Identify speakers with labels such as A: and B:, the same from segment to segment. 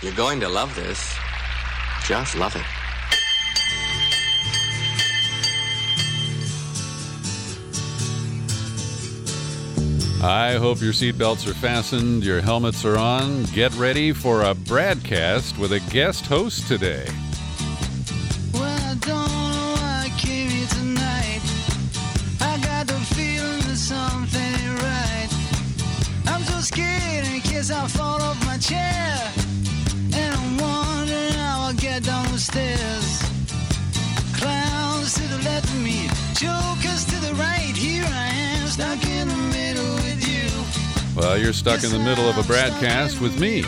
A: You're going to love this. Just love it.
B: I hope your seatbelts are fastened, your helmets are on. Get ready for a broadcast with a guest host today. You're stuck in the middle of a broadcast with me.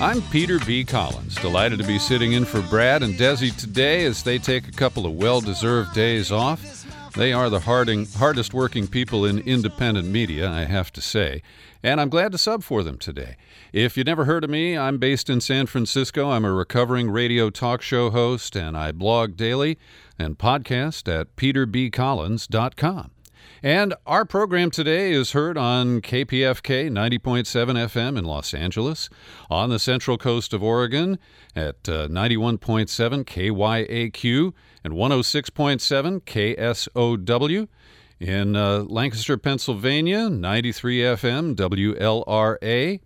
B: I'm Peter B. Collins, delighted to be sitting in for Brad and Desi today as they take a couple of well deserved days off. They are the harding, hardest working people in independent media, I have to say, and I'm glad to sub for them today. If you never heard of me, I'm based in San Francisco. I'm a recovering radio talk show host, and I blog daily and podcast at peterbcollins.com. And our program today is heard on KPFK 90.7 FM in Los Angeles, on the central coast of Oregon at uh, 91.7 KYAQ and 106.7 KSOW. In uh, Lancaster, Pennsylvania, 93 FM WLRA.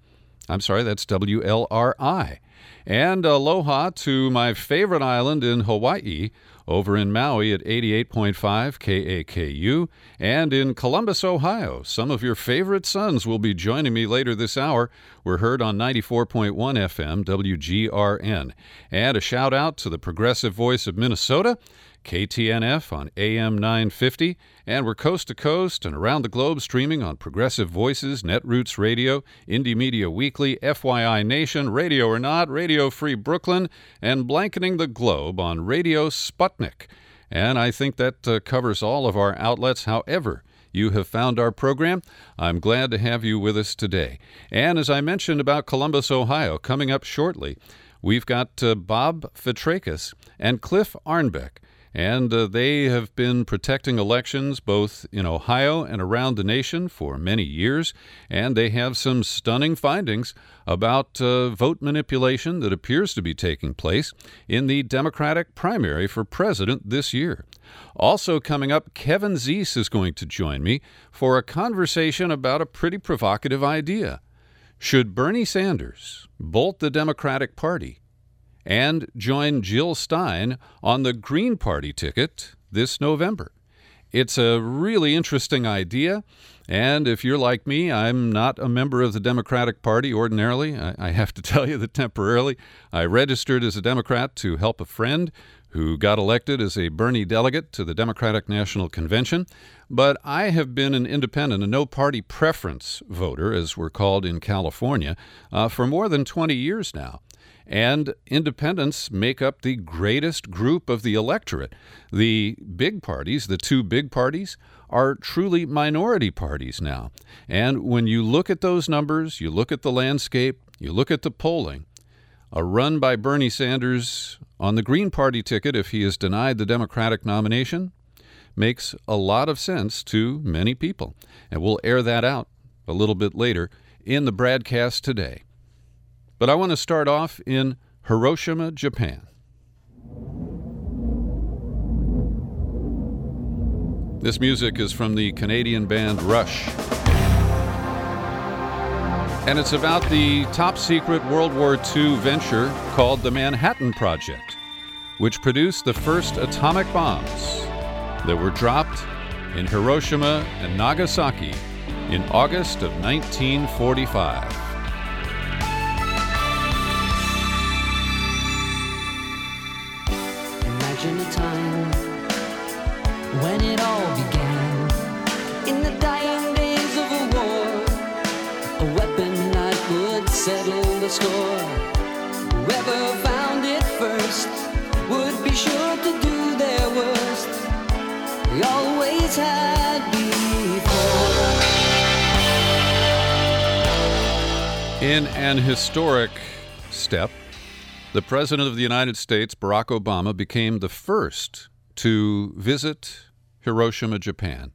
B: I'm sorry, that's WLRI. And aloha to my favorite island in Hawaii, over in Maui at 88.5 KAKU, and in Columbus, Ohio. Some of your favorite sons will be joining me later this hour. We're heard on 94.1 FM WGRN. And a shout out to the progressive voice of Minnesota. KTNF on AM 950, and we're coast to coast and around the globe streaming on Progressive Voices, Netroots Radio, Indie Media Weekly, FYI Nation, Radio or Not, Radio Free Brooklyn, and blanketing the globe on Radio Sputnik. And I think that uh, covers all of our outlets. However, you have found our program. I'm glad to have you with us today. And as I mentioned about Columbus, Ohio, coming up shortly, we've got uh, Bob Fitrakis and Cliff Arnebeck and uh, they have been protecting elections both in Ohio and around the nation for many years. And they have some stunning findings about uh, vote manipulation that appears to be taking place in the Democratic primary for president this year. Also, coming up, Kevin Zeese is going to join me for a conversation about a pretty provocative idea. Should Bernie Sanders bolt the Democratic Party and join Jill Stein on the Green Party ticket this November. It's a really interesting idea. And if you're like me, I'm not a member of the Democratic Party ordinarily. I, I, have to tell you that temporarily I registered as a Democrat to help a friend who got elected as a Bernie delegate to the Democratic National Convention. But I have been an independent, a no party preference voter, as we're called in California, uh, for more than 20 years now. And independents make up the greatest group of the electorate. The big parties, the two big parties, are truly minority parties now. And when you look at those numbers, you look at the landscape, you look at the polling, a run by Bernie Sanders on the Green Party ticket, if he is denied the Democratic nomination, makes a lot of sense to many people. And we'll air that out a little bit later in the broadcast today. But I want to start off in Hiroshima, Japan. This music is from the Canadian band Rush. And it's about the top secret World War II venture called the Manhattan Project, which produced the first atomic bombs that were dropped in Hiroshima and Nagasaki in August of 1945.
C: Score. Whoever found it first would be sure to do their worst. Always had before.
B: In an historic step, the President of the United States, Barack Obama, became the first to visit Hiroshima, Japan.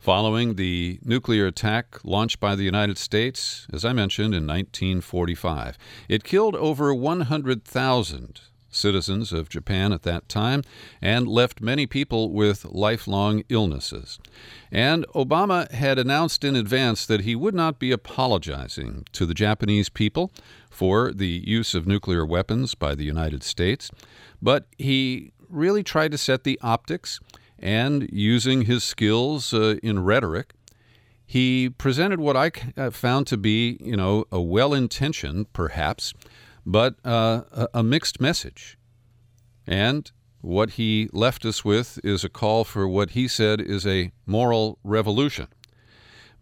B: Following the nuclear attack launched by the United States, as I mentioned, in 1945. It killed over 100,000 citizens of Japan at that time and left many people with lifelong illnesses. And Obama had announced in advance that he would not be apologizing to the Japanese people for the use of nuclear weapons by the United States, but he really tried to set the optics and using his skills uh, in rhetoric he presented what I uh, found to be, you know, a well-intentioned, perhaps, but uh, a mixed message. And what he left us with is a call for what he said is a moral revolution.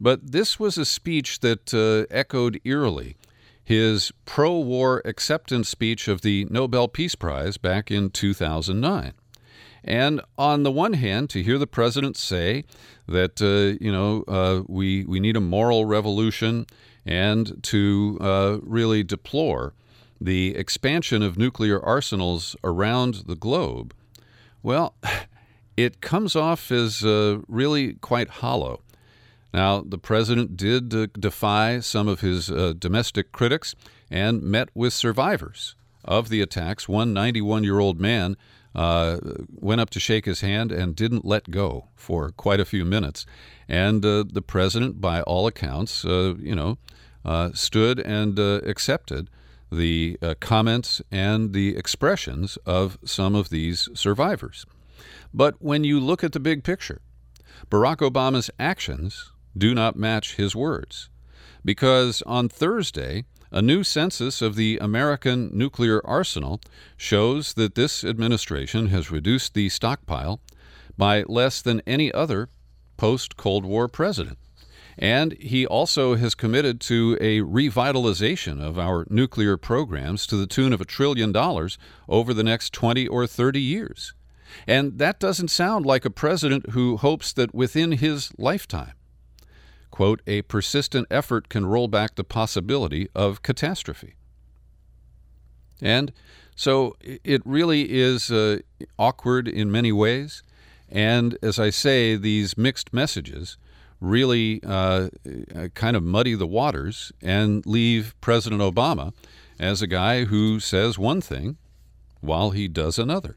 B: But this was a speech that uh, echoed eerily his pro war acceptance speech of the Nobel Peace Prize back in 2009. And on the one hand, to hear the president say that, uh, you know, uh, we, we need a moral revolution and to uh, really deplore the expansion of nuclear arsenals around the globe, well, it comes off as uh, really quite hollow. Now, the president did uh, defy some of his uh, domestic critics and met with survivors of the attacks. One 91 year old man uh, went up to shake his hand and didn't let go for quite a few minutes. And uh, the president, by all accounts, uh, you know, stood and accepted the uh, comments and the expressions of some of these survivors. But when you look at the big picture, Barack Obama's actions do not match his words. Because on Thursday, a new census of the American nuclear arsenal shows that this administration has reduced the stockpile by less than any other post Cold War president. And he also has committed to a revitalization of our nuclear programs to the tune of a trillion dollars over the next 20 or 30 years. And that doesn't sound like a president who hopes that within his lifetime, quote, a persistent effort can roll back the possibility of catastrophe. And so it really is uh, awkward in many ways. And as I say, these mixed messages really uh, kind of muddy the waters and leave President Obama as a guy who says one thing while he does another.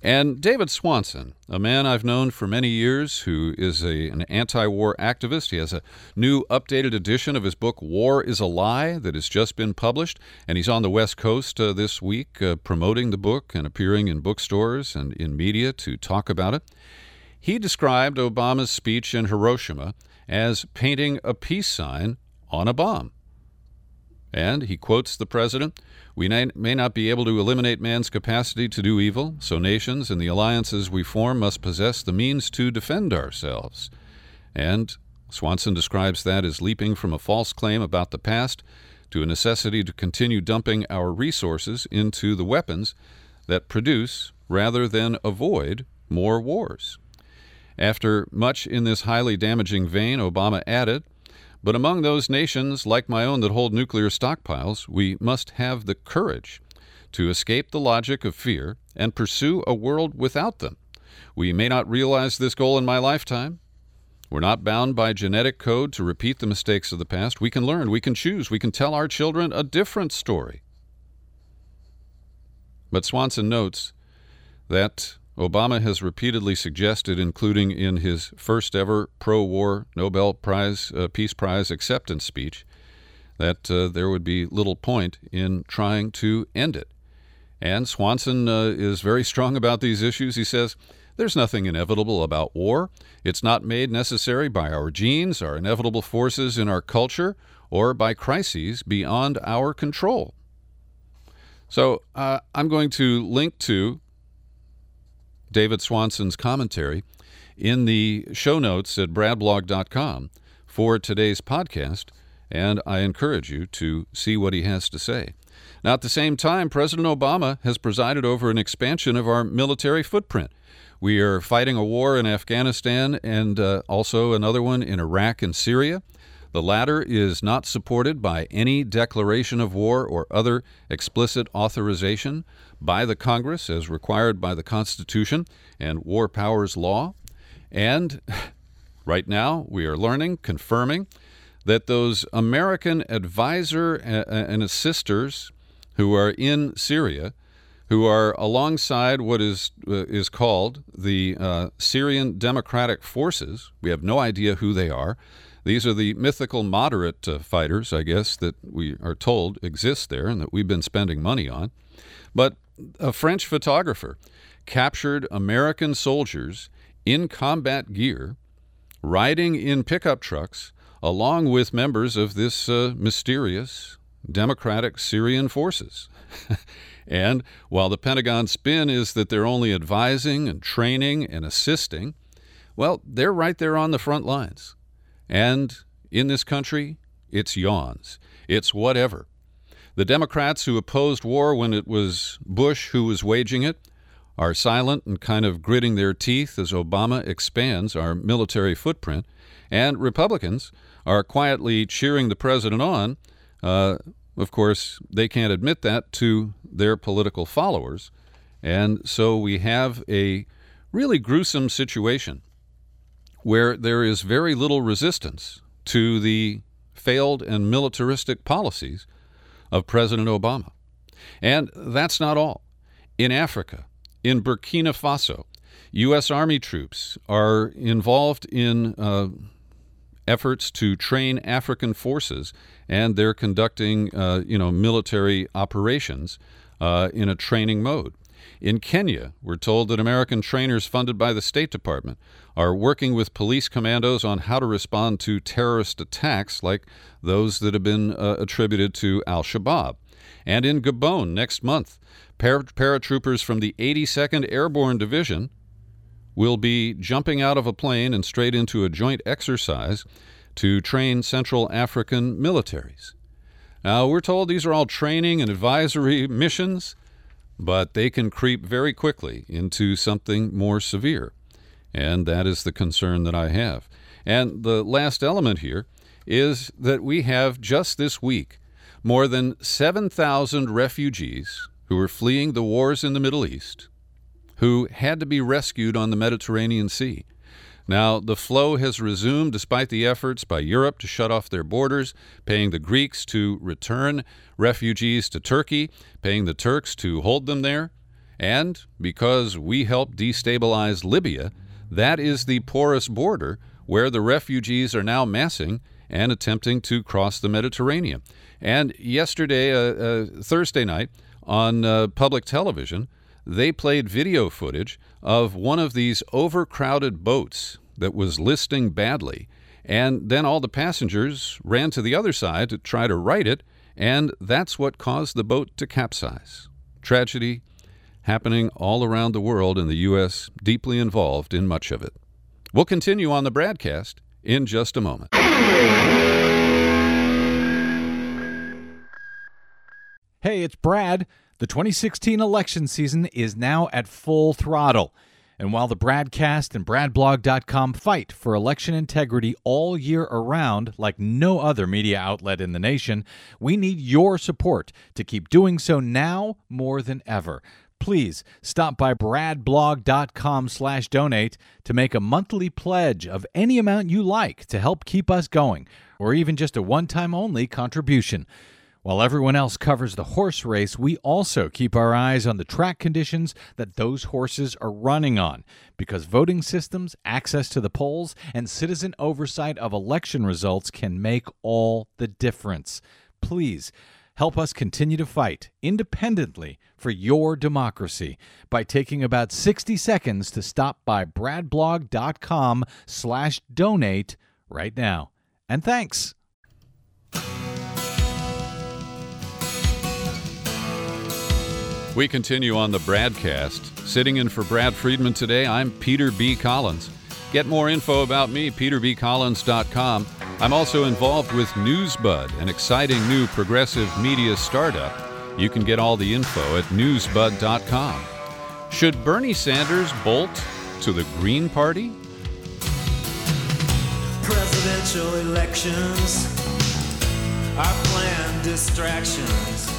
B: And David Swanson, a man I've known for many years who is a, an anti war activist, he has a new updated edition of his book, War is a Lie, that has just been published. And he's on the West Coast uh, this week uh, promoting the book and appearing in bookstores and in media to talk about it. He described Obama's speech in Hiroshima as painting a peace sign on a bomb. And he quotes the president We may not be able to eliminate man's capacity to do evil, so nations and the alliances we form must possess the means to defend ourselves. And Swanson describes that as leaping from a false claim about the past to a necessity to continue dumping our resources into the weapons that produce, rather than avoid, more wars. After much in this highly damaging vein, Obama added, But among those nations like my own that hold nuclear stockpiles, we must have the courage to escape the logic of fear and pursue a world without them. We may not realize this goal in my lifetime. We're not bound by genetic code to repeat the mistakes of the past. We can learn, we can choose, we can tell our children a different story. But Swanson notes that Obama has repeatedly suggested, including in his first ever pro war Nobel Prize, uh, Peace Prize acceptance speech, that uh, there would be little point in trying to end it. And Swanson uh, is very strong about these issues. He says, There's nothing inevitable about war. It's not made necessary by our genes, our inevitable forces in our culture, or by crises beyond our control. So uh, I'm going to link to David Swanson's commentary in the show notes at bradblog.com for today's podcast, and I encourage you to see what he has to say. Now, at the same time, President Obama has presided over an expansion of our military footprint. We are fighting a war in Afghanistan and uh, also another one in Iraq and Syria. The latter is not supported by any declaration of war or other explicit authorization by the Congress as required by the Constitution and War Powers Law. And Right now, we are learning, confirming that those American advisor and assisters who are in Syria, who are alongside what is uh, is called the uh, Syrian Democratic Forces. We have no idea who they are. These are the mythical moderate uh, fighters, I guess, that we are told exist there and that we've been spending money on. But a French photographer captured American soldiers in combat gear riding in pickup trucks along with members of this uh, mysterious Democratic Syrian forces. and while the Pentagon spin is that they're only advising and training and assisting, well, they're right there on the front lines. And in this country, it's yawns. It's whatever. The Democrats who opposed war when it was Bush who was waging it are silent and kind of gritting their teeth as Obama expands our military footprint. And Republicans are quietly cheering the president on. Uh, of course, they can't admit that to their political followers. And so we have a really gruesome situation where there is very little resistance to the failed and militaristic policies of President Obama. And that's not all. In Africa, in Burkina Faso, U.S. Army troops are involved in uh, efforts to train African forces, and they're conducting, uh, you know, military operations uh, in a training mode. In Kenya, we're told that American trainers funded by the State Department are working with police commandos on how to respond to terrorist attacks like those that have been uh, attributed to Al Shabaab. And in Gabon next month, par- paratroopers from the 82nd Airborne Division will be jumping out of a plane and straight into a joint exercise to train Central African militaries. Now, we're told these are all training and advisory missions, but they can creep very quickly into something more severe. And that is the concern that I have. And the last element here is that we have just this week more than 7,000 refugees who are fleeing the wars in the Middle East who had to be rescued on the Mediterranean Sea. Now, the flow has resumed despite the efforts by Europe to shut off their borders, paying the Greeks to return refugees to Turkey, paying the Turks to hold them there. And because we helped destabilize Libya, that is the porous border where the refugees are now massing and attempting to cross the Mediterranean. And yesterday, uh, uh, Thursday night, on uh, public television, they played video footage of one of these overcrowded boats that was listing badly. And then all the passengers ran to the other side to try to right it, and that's what caused the boat to capsize. Tragedy happening all around the world, and the U.S. deeply involved in much of it. We'll continue on the broadcast in just a moment.
D: Hey, it's Brad. The 2016 election season is now at full throttle. And while the BradCast and BradBlog.com fight for election integrity all year around, like no other media outlet in the nation, we need your support to keep doing so now more than ever. Please stop by bradblog.com slash donate to make a monthly pledge of any amount you like to help keep us going, or even just a one-time only contribution. While everyone else covers the horse race, we also keep our eyes on the track conditions that those horses are running on, because voting systems, access to the polls, and citizen oversight of election results can make all the difference. Please help us continue to fight independently for your democracy by taking about 60 seconds to stop by bradblog.com slash donate right now. And thanks.
B: We continue on the broadcast. Sitting in for Brad Friedman today, I'm Peter B. Collins. Get more info about me, peterbcollins.com. I'm also involved with Newsbud, an exciting new progressive media startup. You can get all the info at newsbud.com. Should Bernie Sanders bolt to the Green Party?
E: Presidential elections are planned distractions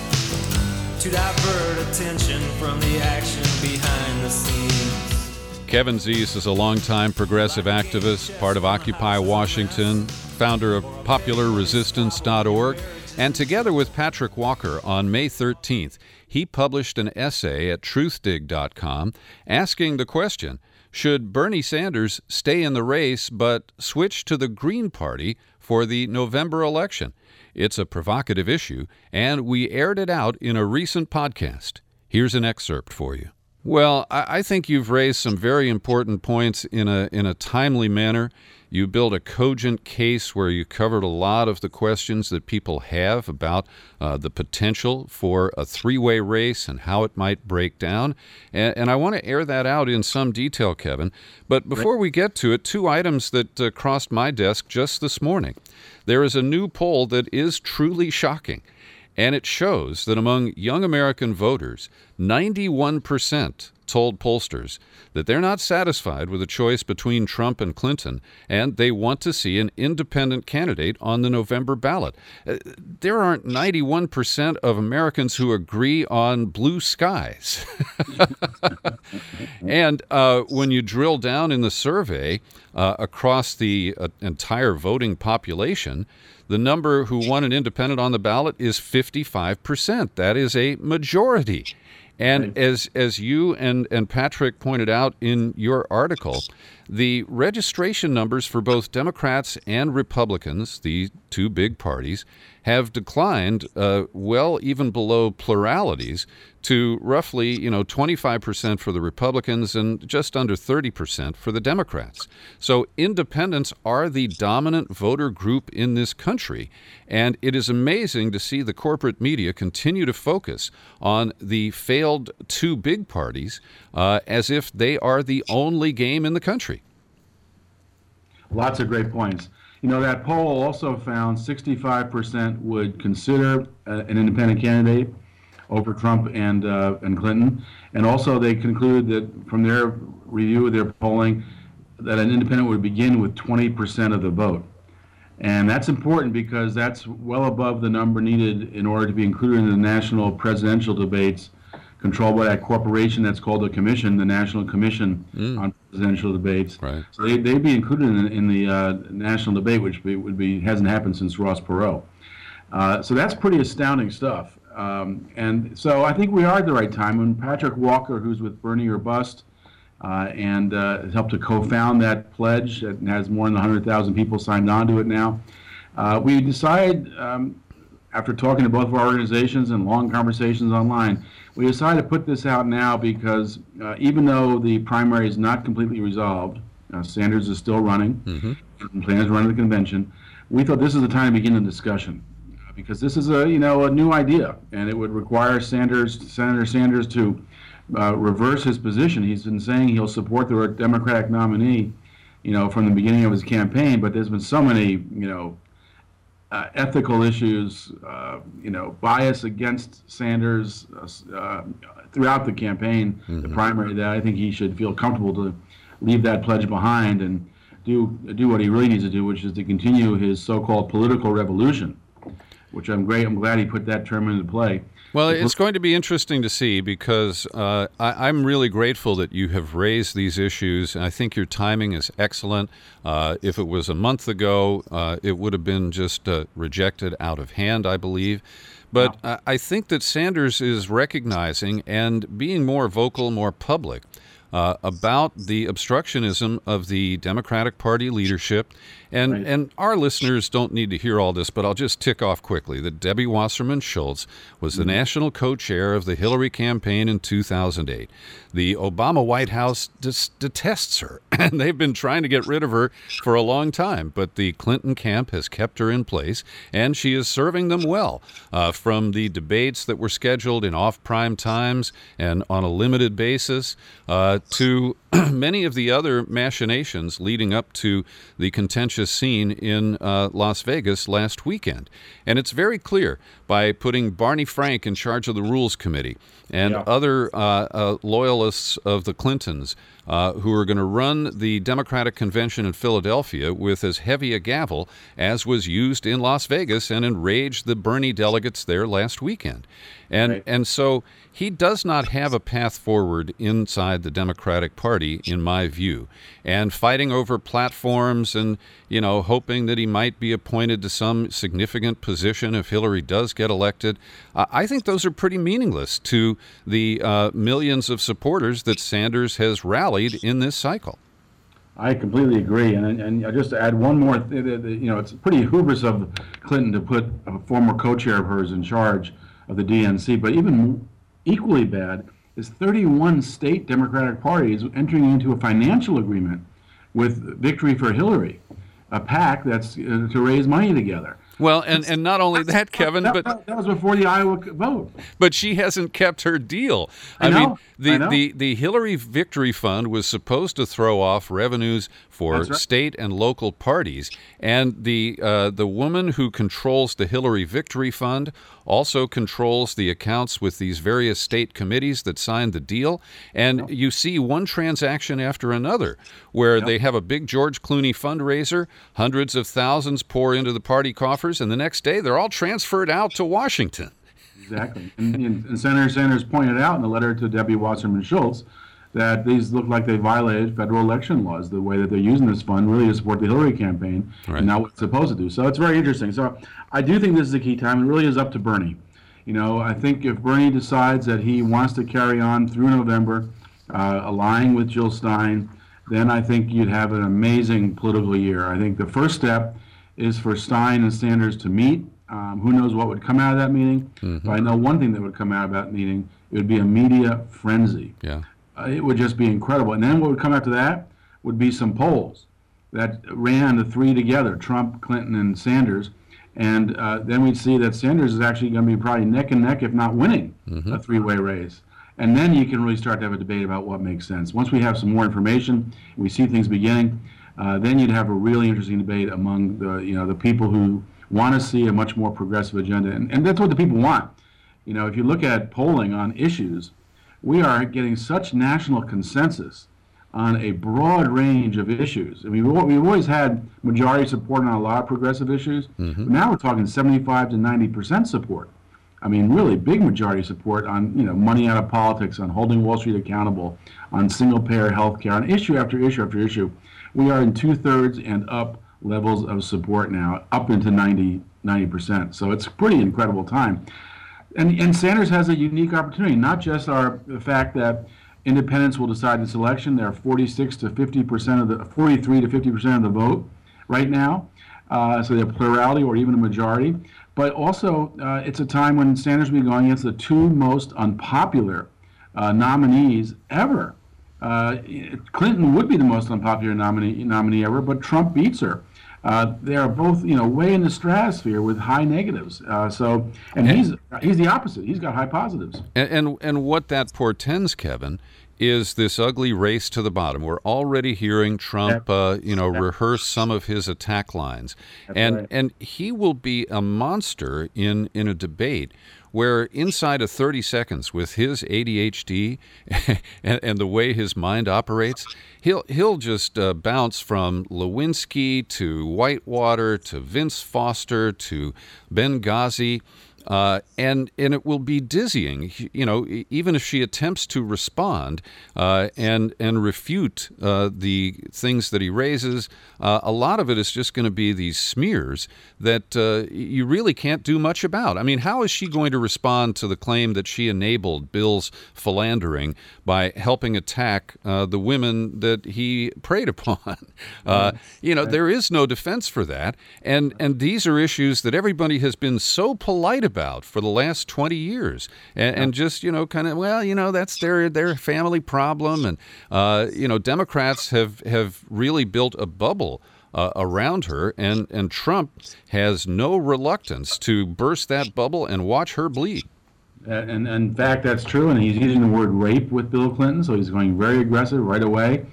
E: to divert attention from the action behind the scenes.
B: Kevin Zeese is a longtime progressive activist, part of Occupy Washington, founder of PopularResistance.org, and together with Patrick Walker on May 13th, he published an essay at truthdig.com asking the question Should Bernie Sanders stay in the race but switch to the Green Party for the November election? It's a provocative issue, and we aired it out in a recent podcast. Here's an excerpt for you. Well, I think you've raised some very important points in a in a timely manner. You built a cogent case where you covered a lot of the questions that people have about uh, the potential for a three-way race and how it might break down. And, and I want to air that out in some detail, Kevin. But before we get to it, two items that uh, crossed my desk just this morning. There is a new poll that is truly shocking. And it shows that among young American voters, 91% told pollsters that they're not satisfied with a choice between Trump and Clinton, and they want to see an independent candidate on the November ballot. Uh, There aren't 91% of Americans who agree on blue skies. and uh, when you drill down in the survey uh, across the uh, entire voting population, the number who want an independent on the ballot is 55%. That is a majority. And as as you and, and Patrick pointed out in your article, the registration numbers for both Democrats and Republicans, the two big parties, have declined uh, well even below pluralities to roughly you know 25% for the Republicans and just under 30% for the Democrats. So independents are the dominant voter group in this country, and it is amazing to see the corporate media continue to focus on the failed two big parties uh, as if they are the only game in the country.
F: Lots of great points. You know, that poll also found 65% would consider uh, an independent candidate over Trump and uh, and Clinton, and also they concluded that from their review of their polling, that an independent would begin with 20% of the vote, and that's important because that's well above the number needed in order to be included in the national presidential debates controlled by that corporation that's called the Commission, the National Commission on Presidential Debates.
B: Right.
F: So they, they'd be included in, in the uh, national debate, which be, would be hasn't happened since Ross Perot. Uh, so that's pretty astounding stuff. Um, and so I think we are at the right time. When Patrick Walker, who's with Bernie or Bust, uh, and uh, helped to co-found that pledge that has more than 100,000 people signed on to it now. Uh, we decided, um, after talking to both of our organizations and long conversations online, we decided to put this out now because uh, even though the primary is not completely resolved, uh, Sanders is still running, and plans to run the convention. We thought this is the time to begin the discussion uh, because this is a you know a new idea, and it would require Sanders, Senator Sanders, to uh, reverse his position. He's been saying he'll support the Democratic nominee, you know, from the beginning of his campaign. But there's been so many, you know, uh, ethical issues, uh, you know, bias against Sanders uh, uh, throughout the campaign, the primary, that I think he should feel comfortable to leave that pledge behind and do do what he really needs to do, which is to continue his so-called political revolution, which I'm great. I'm glad he put that term into play.
B: Well, it's going to be interesting to see because uh, I, I'm really grateful that you have raised these issues. I think your timing is excellent. Uh, if it was a month ago, uh, it would have been just uh, rejected out of hand, I believe. But I I think that Sanders is recognizing and being more vocal, more public uh, about the obstructionism of the Democratic Party leadership. And, and our listeners don't need to hear all this, but I'll just tick off quickly that Debbie Wasserman Schultz was the national co chair of the Hillary campaign in 2008. The Obama White House dis- detests her, and they've been trying to get rid of her for a long time, but the Clinton camp has kept her in place, and she is serving them well. Uh, from the debates that were scheduled in off prime times and on a limited basis uh, to many of the other machinations leading up to the contentious seen in uh, Las Vegas last weekend. And it's very clear by putting Barney Frank in charge of the Rules Committee and
F: Yeah.
B: other uh, uh, loyalists of the Clintons uh, who are going to run the Democratic Convention in Philadelphia with as heavy a gavel as was used in Las Vegas and enraged the Bernie delegates there last weekend. And,
F: Right.
B: and so he does not have a path forward inside the Democratic Party, in my view. And fighting over platforms and, you know, hoping that he might be appointed to some significant position if Hillary does get elected, uh, I think those are pretty meaningless to the uh, millions of supporters that Sanders has rallied in this cycle.
F: I completely agree, and and just to add one more, th- th- th- you know, it's pretty hubris of Clinton to put a former co-chair of hers in charge of the DNC, but even equally bad is 31 state Democratic parties entering into a financial agreement with Victory for Hillary, a pact that's uh, to raise money together.
B: Well, and, and not only that, Kevin,
F: That,
B: but
F: that, that was before the Iowa vote.
B: but she hasn't kept her deal.
F: I
B: I, mean, the,
F: I know.
B: the the Hillary Victory Fund was supposed to throw off revenues for
F: right.
B: state and local parties, and the uh, the woman who controls the Hillary Victory Fund also controls the accounts with these various state committees that signed the deal. And you see one transaction after another where they have a big George Clooney fundraiser, hundreds of thousands pour into the party coffers, and the next day they're all transferred out to Washington.
F: Exactly. And, and, Senator Sanders pointed out in a letter to Debbie Wasserman Schultz that these look like they violated federal election laws, the way that they're using this fund really to support the Hillary campaign
B: Right.
F: and not what it's supposed to do. So it's very interesting. So I do think this is a key time. It really is up to Bernie. You know, I think if Bernie decides that he wants to carry on through November, uh, allying with Jill Stein, then I think you'd have an amazing political year. I think the first step is for Stein and Sanders to meet. Um, who knows what would come out of that meeting? But I know one thing that would come out of that meeting. It would be a media frenzy.
B: Yeah.
F: Uh, it would just be incredible. And then what would come after that would be some polls that ran the three together Trump, Clinton, and Sanders. And uh, then we'd see that Sanders is actually going to be probably neck and neck, if not winning, a three way race. And then you can really start to have a debate about what makes sense. Once we have some more information, we see things beginning, uh, then you'd have a really interesting debate among the, you know, the people who want to see a much more progressive agenda. And, and that's what the people want. You know, if you look at polling on issues, we are getting such national consensus on a broad range of issues. I mean, we've, we've always had majority support on a lot of progressive issues, but now we're talking 75 to 90 percent support. I mean, really big majority support on you know money out of politics, on holding Wall Street accountable, on single-payer health care, on issue after issue after issue. We are in two-thirds and up levels of support now, up into 90 percent. So it's a pretty incredible time. And, and Sanders has a unique opportunity, not just our the fact that independents will decide this election. They're 46 to 50 percent of the 43 to 50 percent of the vote right now, uh, so they're plurality or even a majority. But also, uh, it's a time when Sanders will be going against the two most unpopular uh, nominees ever. Uh, Clinton would be the most unpopular nominee, nominee ever, but Trump beats her. Uh, they are both, you know, way in the stratosphere with high negatives. Uh, so, and he's he's the opposite. He's got high positives.
B: And, and and what that portends, Kevin, is this ugly race to the bottom. We're already hearing Trump, uh, you know, rehearse some of his attack lines, and
F: right.
B: and he will be a monster in in a debate where inside of 30 seconds with his ADHD and, and the way his mind operates, he'll he'll just uh, bounce from Lewinsky to Whitewater to Vince Foster to Benghazi. Uh, and and it will be dizzying, you know. Even if she attempts to respond uh, and and refute uh, the things that he raises, uh, a lot of it is just going to be these smears that uh, you really can't do much about. I mean, how is she going to respond to the claim that she enabled Bill's philandering by helping attack uh, the women that he preyed upon? Uh, you know, there is no defense for that, and and these are issues that everybody has been so polite about for the last 20 years and, and just you know kind of well you know that's their their family problem and uh, you know democrats have have really built a bubble uh, around her and and trump has no reluctance to burst that bubble and watch her bleed
F: And, and in fact, that's true. And he's using the word rape with Bill Clinton, so he's going very aggressive right away.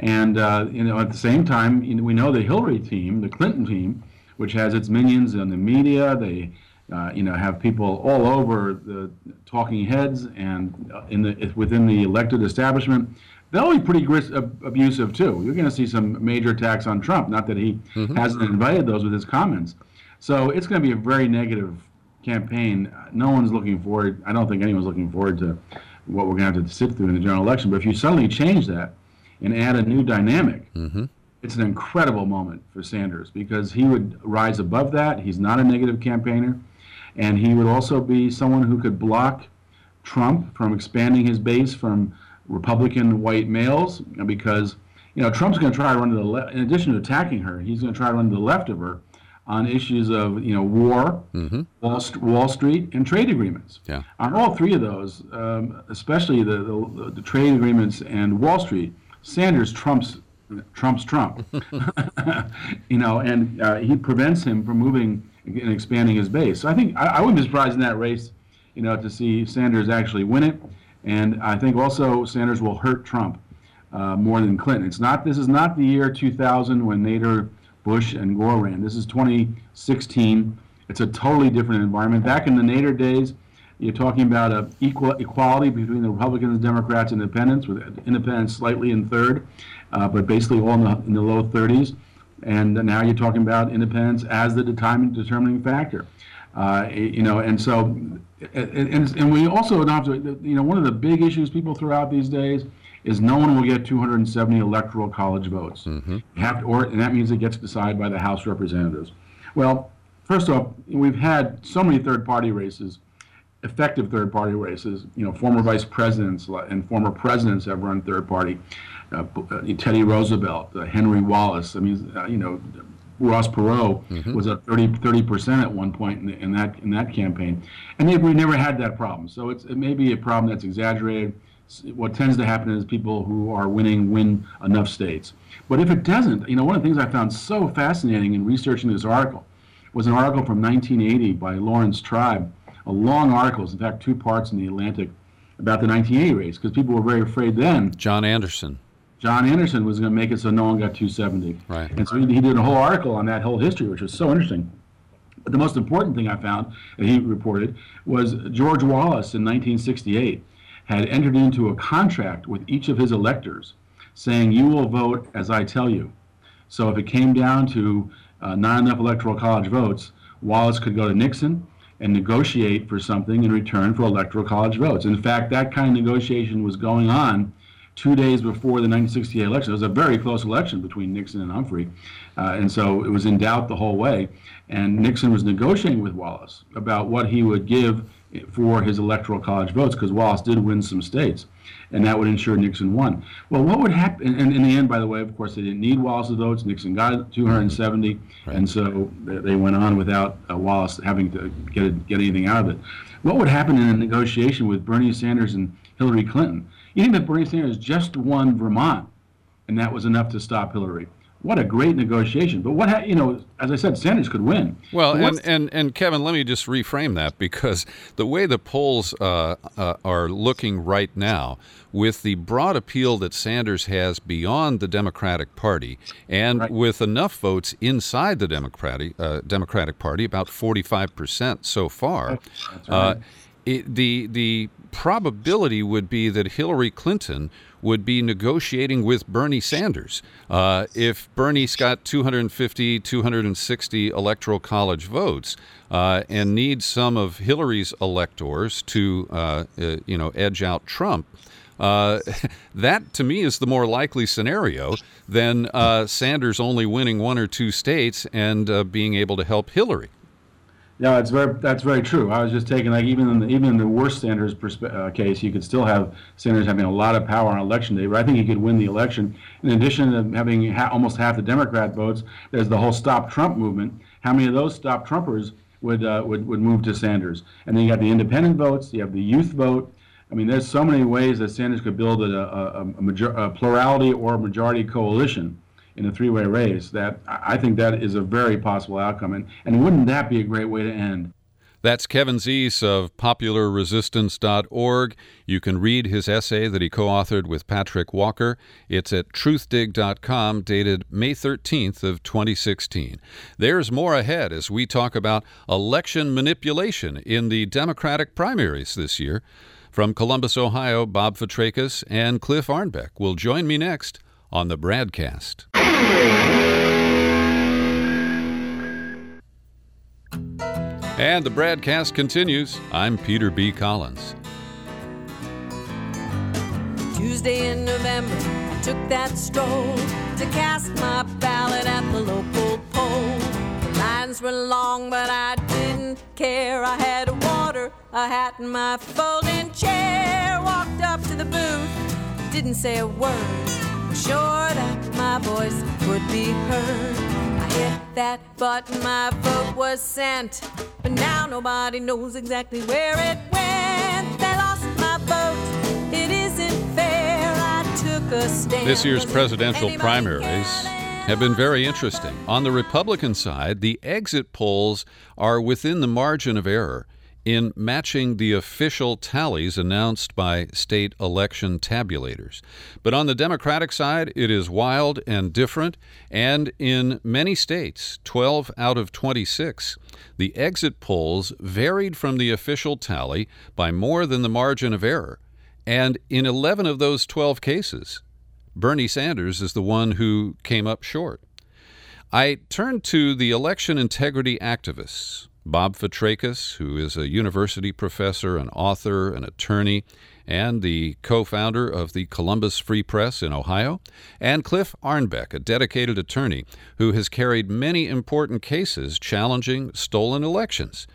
F: And uh, you know, at the same time, you know, we know the Hillary team, the Clinton team, which has its minions in the media. They, uh, you know, have people all over the talking heads and uh, in the within the elected establishment. They'll be pretty gris- abusive too. You're going to see some major attacks on Trump. Not that he hasn't invited those with his comments. So it's going to be a very negative campaign. No one's looking forward. I don't think anyone's looking forward to what we're going to have to sit through in the general election. But if you suddenly change that and add a new dynamic, it's an incredible moment for Sanders because he would rise above that. He's not a negative campaigner, and he would also be someone who could block Trump from expanding his base from Republican white males because you know Trump's going to try to run to the left. In addition to attacking her, he's going to try to run to the left of her on issues of you know war, Wall, St- Wall Street, and trade agreements.
B: Yeah.
F: On all three of those, um, especially the, the the trade agreements and Wall Street, Sanders trumps trumps Trump. you know, and uh, he prevents him from moving and expanding his base. So I think I, I wouldn't be surprised in that race, you know, to see Sanders actually win it. And I think also Sanders will hurt Trump uh, more than Clinton. It's not. This is not the year 2000 when Nader, Bush, and Gore ran. This is 2016. It's a totally different environment. Back in the Nader days, you're talking about a equal equality between the Republicans, Democrats, Independents, with Independents slightly in third, uh, but basically all in the, in the low 30s. And now you're talking about independence as the determining determining factor. Uh, you know, and so, and, and, we also adopt, you know, one of the big issues people throw out these days is no one will get 270 electoral college votes. You have to, or, and that means it gets decided by the House Representatives. Well, first off, we've had so many third-party races, effective third-party races. You know, former vice presidents and former presidents have run third-party. Uh, Teddy Roosevelt, uh, Henry Wallace. I mean, uh, you know, Ross Perot was at 30 percent at one point in, the, in that in that campaign, and they, we never had that problem. So it's it may be a problem that's exaggerated. What tends to happen is people who are winning win enough states. But if it doesn't, you know, one of the things I found so fascinating in researching this article was an article from 1980 by Laurence Tribe, long article, it's in fact two parts in the Atlantic, about the 1980 race, because people were very afraid then
B: John Anderson.
F: John Anderson was going to make it so no one got 270.
B: Right.
F: And so he, he did a whole article on that whole history, which was so interesting. But the most important thing I found that he reported was George Wallace in 1968 had entered into a contract with each of his electors saying, You will vote as I tell you. So if it came down to uh, not enough electoral college votes, Wallace could go to Nixon and negotiate for something in return for electoral college votes. In fact, that kind of negotiation was going on two days before the 1968 election. It was a very close election between Nixon and Humphrey, uh, and so it was in doubt the whole way. And Nixon was negotiating with Wallace about what he would give for his electoral college votes, because Wallace did win some states, and that would ensure Nixon won. Well, what would happen? And in the end, by the way, of course, they didn't need Wallace's votes. Nixon got 270, and so they went on without uh, Wallace having to get get anything out of it. What would happen in a negotiation with Bernie Sanders and Hillary Clinton? You think that Bernie Sanders just won Vermont, and that was enough to stop Hillary? What a great negotiation! But what ha- you know, as I said, Sanders could win.
B: Well, and, and, and Kevin, let me just reframe that because the way the polls uh, uh, are looking right now, with the broad appeal that Sanders has beyond the Democratic Party, and
F: Right.
B: with enough votes inside the Democratic uh, Democratic Party, about forty five percent so far, uh, it, the the probability would be that Hillary Clinton would be negotiating with Bernie Sanders. Uh, if Bernie's got 250, 260 electoral college votes uh, and needs some of Hillary's electors to, uh, uh, you know, edge out Trump, uh, that to me is the more likely scenario than uh, Sanders only winning one or two states and being able to help Hillary.
F: Yeah, it's very that's very true. I was just taking like even in the, even in the worst Sanders perspe- uh, case, you could still have Sanders having a lot of power on election day. But I think he could win the election. In addition to having ha- almost half the Democrat votes, there's the whole Stop Trump movement. How many of those Stop Trumpers would uh, would would move to Sanders? And then you got the independent votes. You have the youth vote. I mean, there's so many ways that Sanders could build a, a, a, major- a plurality or majority coalition in a three-way race. That I think that is a very possible outcome. And and wouldn't that be a great way to end?
B: That's Kevin Zeese of popularresistance.org. You can read his essay that he co authored with Patrick Walker. It's at truthdig.com, dated May 13th of 2016. There's more ahead as we talk about election manipulation in the Democratic primaries this year. From Columbus, Ohio, Bob Fitrakis and Cliff Arnebeck will join me next on the broadcast. And the broadcast continues. I'm Peter B. Collins.
C: Tuesday in November, I took that stroll to cast my ballot at the local poll. The lines were long, but I didn't care. I had water, a hat, and my folding chair. Walked up to the booth, didn't say a word. Sure that my voice would be heard. I hit that button, my vote was sent. But now nobody knows exactly where it went. They lost my vote. It isn't fair. I took a stand.
B: This year's presidential primaries have been very interesting. On the Republican side, the exit polls are within the margin of error in matching the official tallies announced by state election tabulators. But on the Democratic side, it is wild and different, and in many states, 12 out of 26, the exit polls varied from the official tally by more than the margin of error. And in 11 of those 12 cases, Bernie Sanders is the one who came up short. I turned to the election integrity activists, Bob Fitrakis, who is a university professor, an author, an attorney, and the co founder of the Columbus Free Press in Ohio, and Cliff Arnebeck, a dedicated attorney who has carried many important cases challenging stolen elections.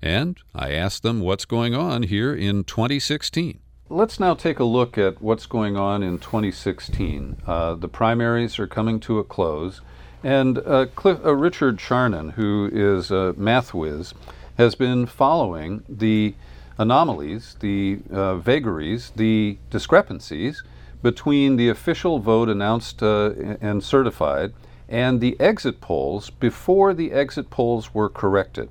B: And I asked them what's going on here in 2016. Let's now take a look at what's going on in 2016. Uh, the primaries are coming to a close, and uh, Cliff, uh, Richard Charnin, who is a math whiz, has been following the anomalies, the uh, vagaries, the discrepancies between the official vote announced uh, and certified and the exit polls before the exit polls were corrected.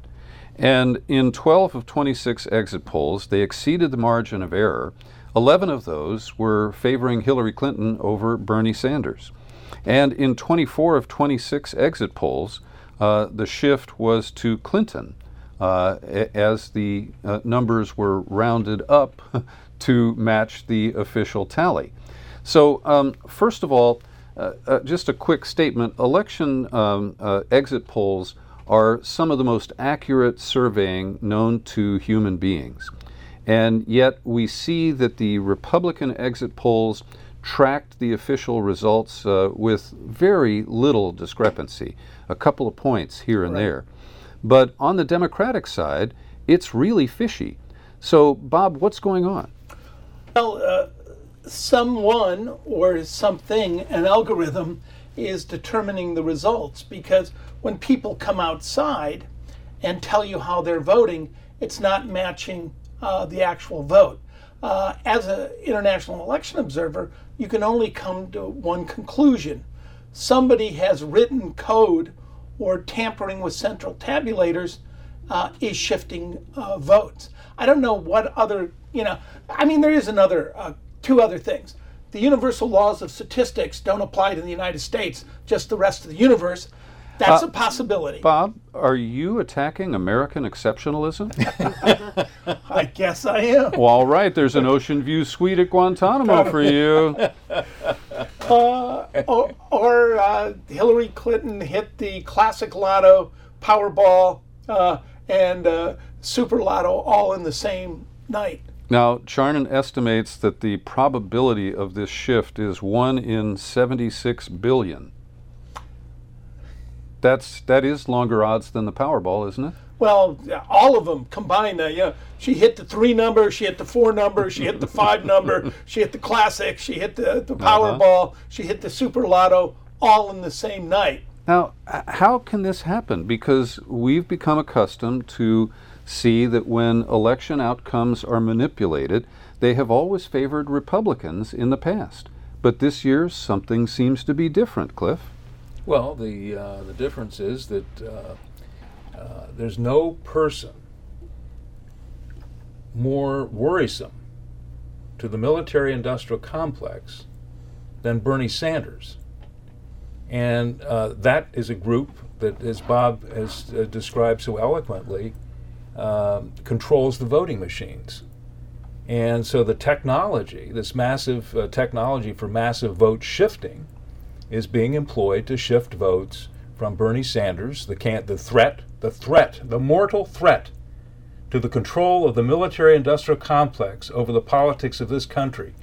B: And in 12 of 26 exit polls, they exceeded the margin of error. 11 of those were favoring Hillary Clinton over Bernie Sanders. And in 24 of 26 exit polls, uh, the shift was to Clinton uh, as the uh, numbers were rounded up to match the official tally. So, um, first of all, uh, uh, just a quick statement election um, uh, exit polls are some of the most accurate surveying known to human beings. And yet, we see that the Republican exit polls tracked the official results uh, with very little discrepancy, a couple of points here and there. But on the Democratic side, it's really fishy. So, Bob, what's going on?
G: Well, uh, someone or something, an algorithm, is determining the results because when people come outside and tell you how they're voting, it's not matching uh, the actual vote. Uh, as an international election observer, you can only come to one conclusion. Somebody has written code or tampering with central tabulators uh, is shifting uh, votes. I don't know what other, you know, I mean, there is another, uh, two other things. The universal laws of statistics don't apply to the United States, just the rest of the universe. That's
B: Uh,
G: a possibility.
B: Bob, are you attacking American exceptionalism?
G: I guess I am.
B: well, all right, there's an Ocean View suite at Guantanamo for you.
G: or or uh, Hillary Clinton hit the classic lotto, Powerball, uh, and uh, Super Lotto all in the same night.
B: Now, Charnin estimates that the probability of this shift is 1 in 76 billion. That's that is longer odds than the Powerball, isn't it?
G: Well, all of them combined. Uh, you know, she hit the three number, she hit the four number, she hit the five number, she hit the classic, she hit the, the Powerball, she hit the Super Lotto, all in the same night.
B: Now, how can this happen? Because we've become accustomed to see that when election outcomes are manipulated, they have always favored Republicans in the past. But this year, something seems to be different, Cliff.
H: Well, the uh, the difference is that uh, uh, there's no person more worrisome to the military industrial complex than Bernie Sanders. And uh, that is a group that, as Bob has uh, described so eloquently, um, controls the voting machines. And so the technology, this massive uh, technology for massive vote shifting, is being employed to shift votes from Bernie Sanders, the can the threat, the threat, the mortal threat to the control of the military industrial complex over the politics of this country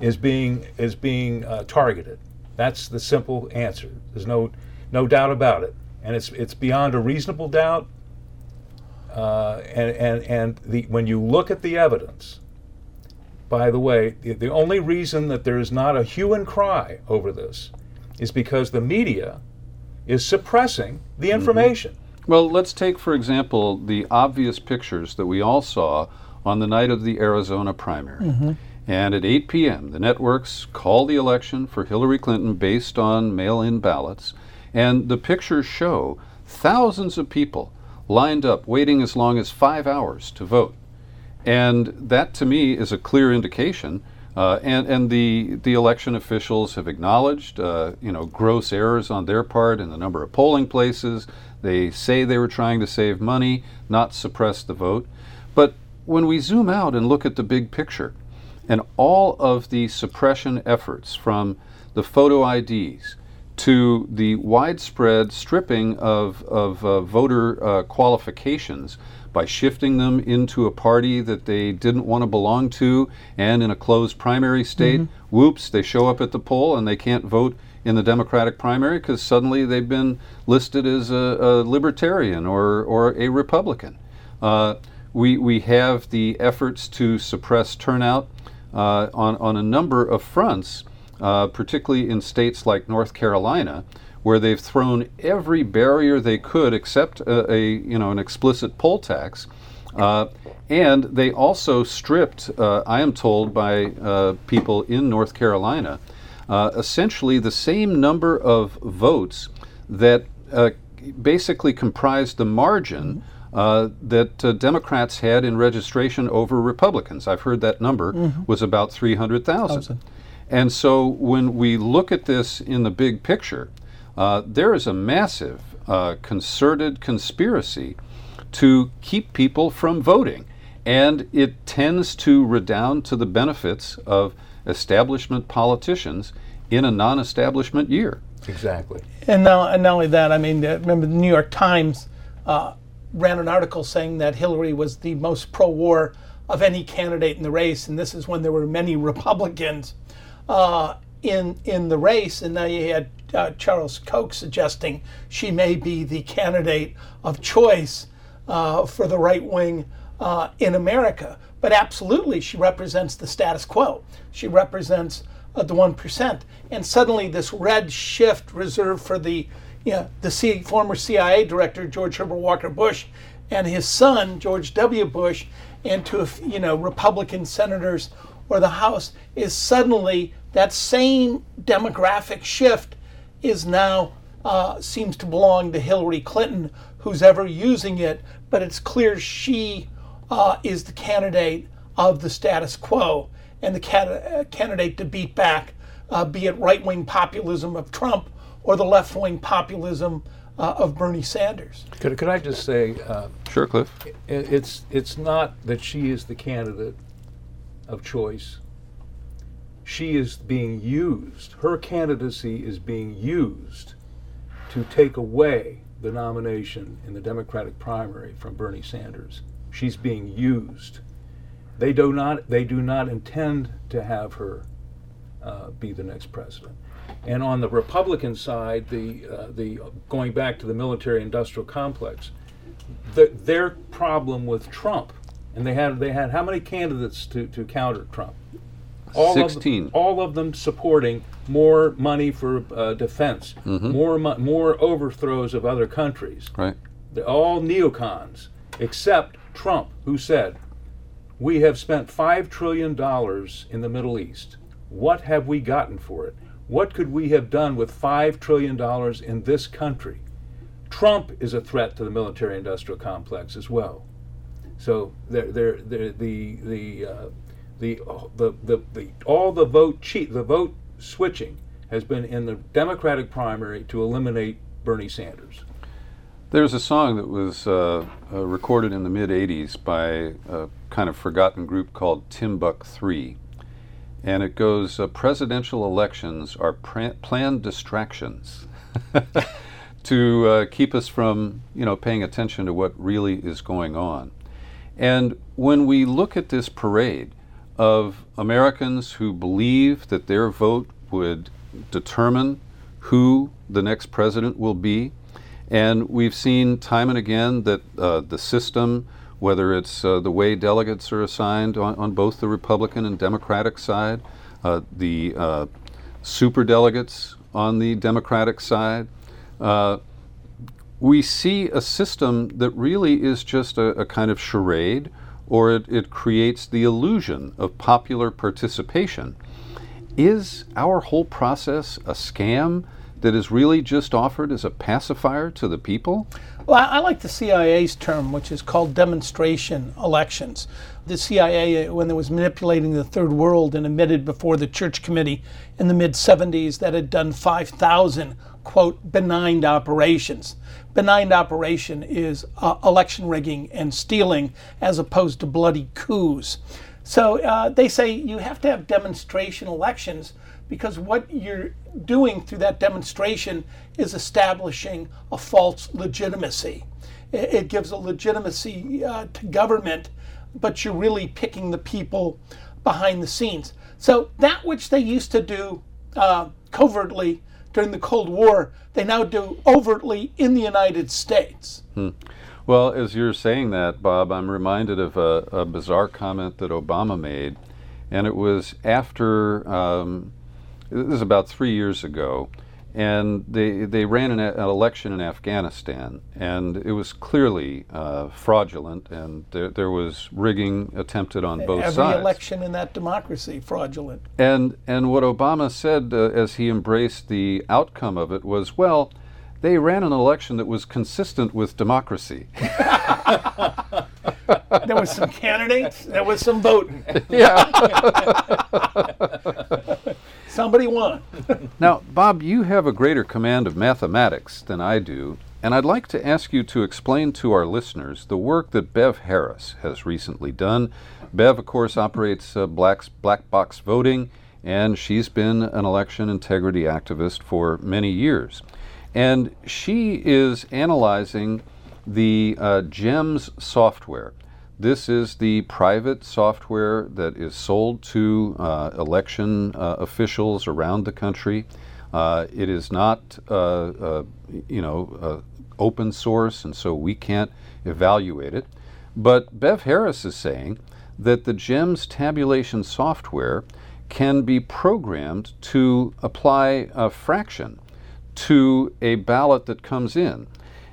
H: is being is being uh, targeted. That's the simple answer. There's no no doubt about it, and it's it's beyond a reasonable doubt. Uh, and and and the when you look at the evidence, by the way, the, the only reason that there is not a hue and cry over this is because the media is suppressing the mm-hmm. information.
B: Well, let's take, for example, the obvious pictures that we all saw on the night of the Arizona primary. Mm-hmm. And at 8 p.m., the networks call the election for Hillary Clinton based on mail in ballots. And the pictures show thousands of people lined up waiting as long as five hours to vote. And that to me is a clear indication. Uh, and and the, the election officials have acknowledged, uh, you know, gross errors on their part in the number of polling places. They say they were trying to save money, not suppress the vote. But when we zoom out and look at the big picture, and all of the suppression efforts from the photo IDs to the widespread stripping of, of uh, voter uh, qualifications by shifting them into a party that they didn't want to belong to and in a closed primary state, whoops, they show up at the poll and they can't vote in the Democratic primary because suddenly they've been listed as a, a libertarian or, or a Republican. Uh, we, we have the efforts to suppress turnout uh, on, on a number of fronts, uh, particularly in states like North Carolina, where they've thrown every barrier they could except a, a you know an explicit poll tax. Uh, and they also stripped, uh, I am told by uh, people in North Carolina, uh, essentially the same number of votes that uh, basically comprised the margin uh, that uh, Democrats had in registration over Republicans. I've heard that number was about 300,000. And so when we look at this in the big picture, uh, there is a massive uh, concerted conspiracy to keep people from voting. And it tends to redound to the benefits of establishment politicians in a non establishment year.
H: Exactly.
G: And now, and not only that, I mean, uh, remember the New York Times uh, ran an article saying that Hillary was the most pro-war of any candidate in the race, and this is when there were many Republicans uh, in in the race, and now you had uh, Charles Koch suggesting she may be the candidate of choice uh, for the right wing uh, in America. But absolutely, she represents the status quo. She represents uh, the one percent, and suddenly this red shift reserved for the you know, the C, former CIA director George Herbert Walker Bush and his son George W. Bush, and to you know Republican senators or the House is suddenly that same demographic shift is now uh, seems to belong to Hillary Clinton, who's ever using it. But it's clear she uh, is the candidate of the status quo and the can- uh, candidate to beat back, uh, be it right wing populism of Trump or the left wing populism uh, of Bernie Sanders.
H: Could, could I just say, uh,
B: Sure, Cliff.
H: it, it's it's not that she is the candidate of choice. She is being used. Her candidacy is being used to take away the nomination in the Democratic primary from Bernie Sanders. She's being used. They do not. They do not intend to have her uh, be the next president. And on the Republican side, the uh, the going back to the military-industrial complex, the, their problem with Trump, and they had they had how many candidates to, to counter Trump? All Of
B: 16.
H: them, all of them supporting more money for uh, defense, more mo- more overthrows of other countries.
B: Right.
H: They're all neocons, except Trump, who said, "We have spent five trillion dollars in the Middle East. What have we gotten for it? What could we have done with five trillion dollars in this country?" Trump is a threat to the military-industrial complex as well. So they're, they're, they're, the the uh, the, the the the all the vote cheat the vote switching has been in the Democratic primary to eliminate Bernie Sanders.
B: There's a song that was uh, uh, recorded in the mid 80s by a kind of forgotten group called Timbuk 3. And it goes uh, Presidential elections are pr- planned distractions to uh, keep us from, you know, paying attention to what really is going on. And when we look at this parade of Americans who believe that their vote would determine who the next president will be, and we've seen time and again that uh, the system, whether it's uh, the way delegates are assigned on, on, both the Republican and Democratic side, uh, the uh, super delegates on the Democratic side, uh, we see a system that really is just a, a kind of charade, or it, it creates the illusion of popular participation. Is our whole process a scam? that is really just offered as a pacifier to the people?
G: Well, I, like the CIA's term, which is called demonstration elections. The CIA, uh, when it was manipulating the third world and admitted before the Church Committee in the mid 70s that had done 5,000, quote, benign operations. Benign operation is uh, election rigging and stealing as opposed to bloody coups. So uh, they say you have to have demonstration elections because what you're doing through that demonstration is establishing a false legitimacy. It, gives a legitimacy uh, to government, but you're really picking the people behind the scenes. So that which they used to do uh, covertly during the Cold War, they now do overtly in the United States.
B: Hmm. Well, as you're saying that, Bob, I'm reminded of a, a bizarre comment that Obama made, and it was after um, this is about three years ago, and they they ran an, an election in Afghanistan, and it was clearly uh, fraudulent, and there, there was rigging attempted on both
G: Every
B: sides.
G: Every election in that democracy fraudulent.
B: And and what Obama said uh, as he embraced the outcome of it was, well, they ran an election that was consistent with democracy.
G: there was some candidates. There was some voting.
B: Yeah.
G: Somebody won.
B: now, Bob, you have a greater command of mathematics than I do, and I'd like to ask you to explain to our listeners the work that Bev Harris has recently done. Bev, of course, operates uh, black, black box voting, and she's been an election integrity activist for many years. And she is analyzing the uh, GEMS software. This is the private software that is sold to uh, election uh, officials around the country. Uh, it is not, uh, uh, you know, uh, open source, and so we can't evaluate it. But Bev Harris is saying that the GEMS tabulation software can be programmed to apply a fraction to a ballot that comes in.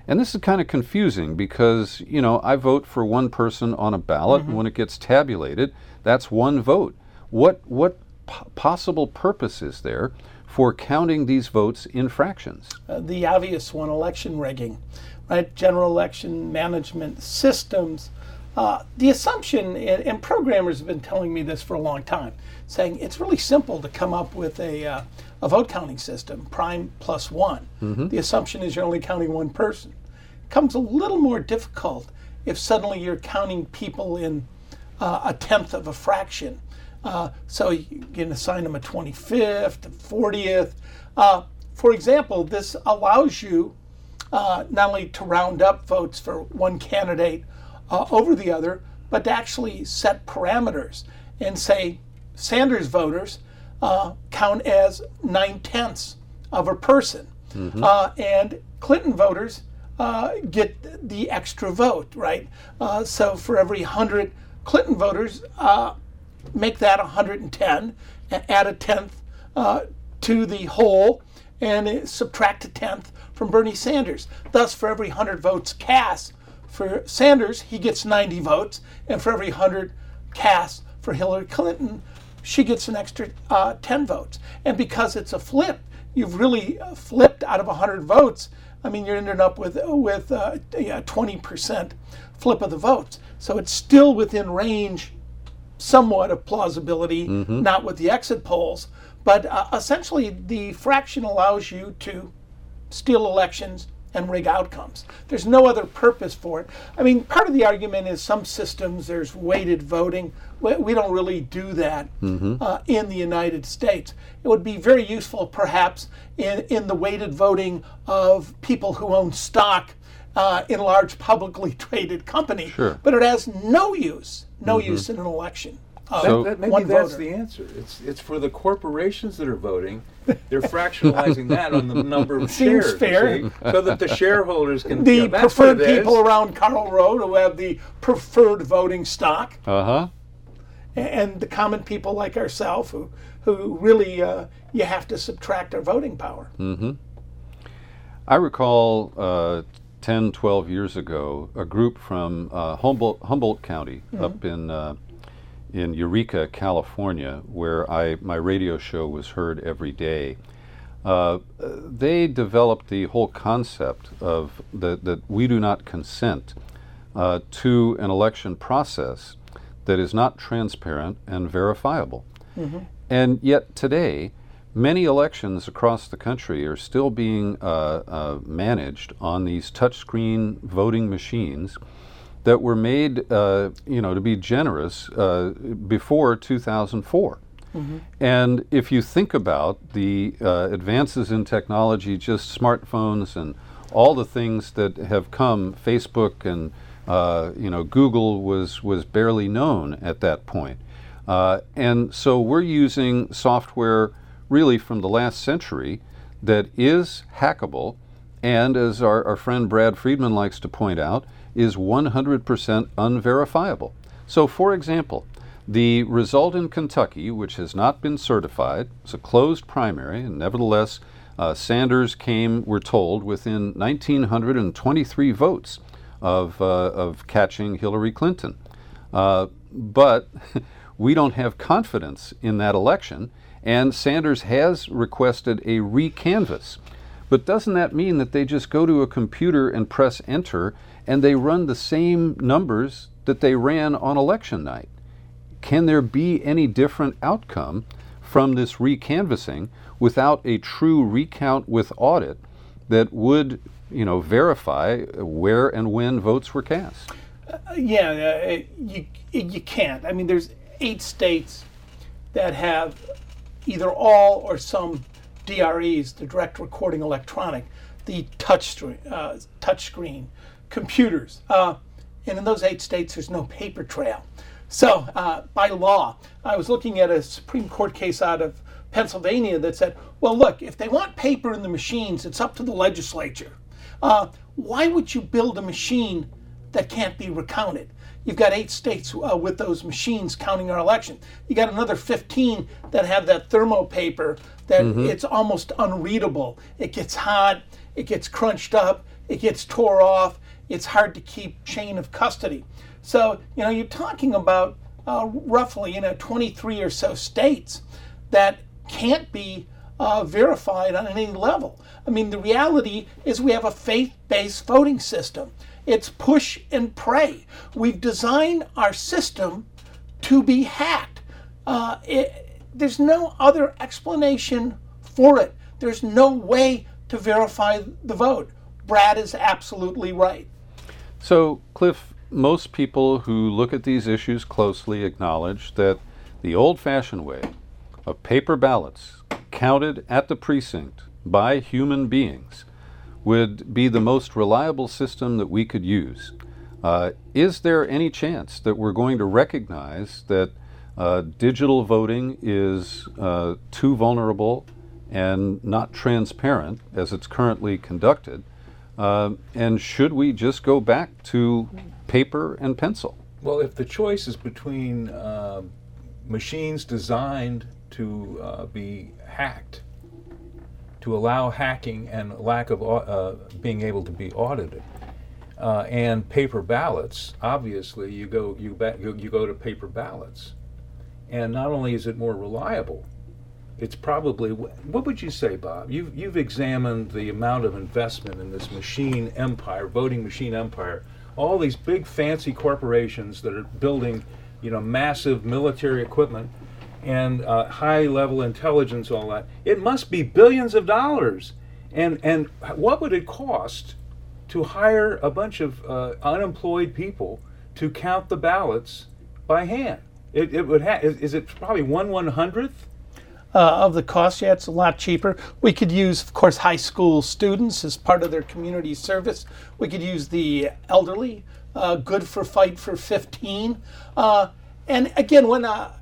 B: And this is kind of confusing because, you know, I vote for one person on a ballot, mm-hmm. and when it gets tabulated, that's one vote. What, what p- possible purpose is there for counting these votes in fractions?
G: Uh, the obvious one election rigging, right? General election management systems. Uh, the assumption, and, and, programmers have been telling me this for a long time, saying it's really simple to come up with a, uh, a vote counting system, prime plus one. Mm-hmm. The assumption is you're only counting one person. It comes a little more difficult if suddenly you're counting people in uh, a tenth of a fraction. Uh, so you can assign them a 25th, a 40th. Uh, for example, this allows you uh, not only to round up votes for one candidate uh, over the other, but to actually set parameters and say Sanders voters uh, count as nine tenths of a person. Mm-hmm. Uh, and Clinton voters uh, get the extra vote, right? Uh, so for every 100 Clinton voters, uh, make that 110, add a tenth uh, to the whole, and subtract a tenth from Bernie Sanders. Thus, for every 100 votes cast for Sanders, he gets 90 votes, and for every 100 cast for Hillary Clinton, she gets an extra uh, 10 votes. And because it's a flip, you've really uh, flipped out of 100 votes. I mean, you're ending up with with uh, a 20% flip of the votes. So it's still within range, somewhat of plausibility, not with the exit polls. But uh, essentially, the fraction allows you to steal elections and rig outcomes. There's no other purpose for it. I mean, part of the argument is some systems there's weighted voting. We, we don't really do that uh, in the United States. It would be very useful, perhaps, in, in the weighted voting of people who own stock uh, in large publicly traded companies.
B: Sure.
G: But it has no use, no use in an election. Uh,
B: So-
H: That, that- maybe
G: one
H: that's
G: voter.
H: the answer. It's it's for the corporations that are voting. They're fractionalizing that on the number of
G: Seems
H: shares,
G: fair.
H: see, so that the shareholders can.
G: the
H: yeah, that's
G: preferred
H: it is.
G: people around Karl Rove who have the preferred voting stock.
B: Uh huh.
G: and the common people like ourselves who who really uh, you have to subtract our voting power. Mm-hmm.
B: I recall uh, 10, 12 years ago, a group from uh, Humboldt, Humboldt County up in uh, in Eureka, California, where I my radio show was heard every day. Uh, they developed the whole concept of that that we do not consent uh, to an election process that is not transparent and verifiable. And yet today, many elections across the country are still being uh, uh, managed on these touchscreen voting machines that were made, uh, you know, to be generous uh, before 2004. And if you think about the uh, advances in technology, just smartphones and all the things that have come, Facebook and uh, you know Google was was barely known at that point. Uh, and so we're using software really from the last century that is hackable and, as our, our friend Brad Friedman likes to point out, is 100% unverifiable. So, for example, the result in Kentucky, which has not been certified, is a closed primary, and nevertheless, uh, Sanders came, we're told, within 1,923 votes of, uh, of catching Hillary Clinton. Uh, but we don't have confidence in that election, and Sanders has requested a recanvass. But doesn't that mean that they just go to a computer and press enter and they run the same numbers that they ran on election night? Can there be any different outcome from this recanvassing without a true recount with audit that would, you know, verify where and when votes were cast?
G: Yeah, uh, you you can't. I mean, there's eight states that have either all or some DREs, the direct recording electronic, the touch screen, uh, touch screen computers, uh, and in those eight states, there's no paper trail. So, uh, by law, I was looking at a Supreme Court case out of Pennsylvania that said, well, look, if they want paper in the machines, it's up to the legislature. Uh, why would you build a machine that can't be recounted? You've got eight states uh, with those machines counting our election. You got another 15 that have that thermo paper that it's almost unreadable. It gets hot, it gets crunched up, it gets tore off. It's hard to keep chain of custody. So, you know, you're talking about uh, roughly, you know, 23 or so states that can't be uh, verified on any level. I mean, the reality is we have a faith based voting system. It's push and pray. We've designed our system to be hacked. Uh, it, there's no other explanation for it. There's no way to verify the vote. Brad is absolutely right.
B: So, Cliff, most people who look at these issues closely acknowledge that the old fashioned way of paper ballots counted at the precinct by human beings would be the most reliable system that we could use. Uh, is there any chance that we're going to recognize that uh, digital voting is uh, too vulnerable and not transparent as it's currently conducted? Um, and should we just go back to paper and pencil?
H: Well, if the choice is between uh, machines designed to uh, be hacked, to allow hacking and lack of uh, being able to be audited, uh, and paper ballots, obviously you go you, you you go to paper ballots, and not only is it more reliable, it's probably what would you say, Bob? You've you've examined the amount of investment in this machine empire, voting machine empire. All these big fancy corporations that are building, you know, massive military equipment and uh, high level intelligence, all that. It must be billions of dollars. And and what would it cost to hire a bunch of uh, unemployed people to count the ballots by hand? It, it would have. Is, is it probably one one hundredth?
G: Uh, of the cost. Yeah, it's a lot cheaper. We could use, of course, high school students as part of their community service. We could use the elderly, uh, good for Fight for 15. Uh, and again, when uh,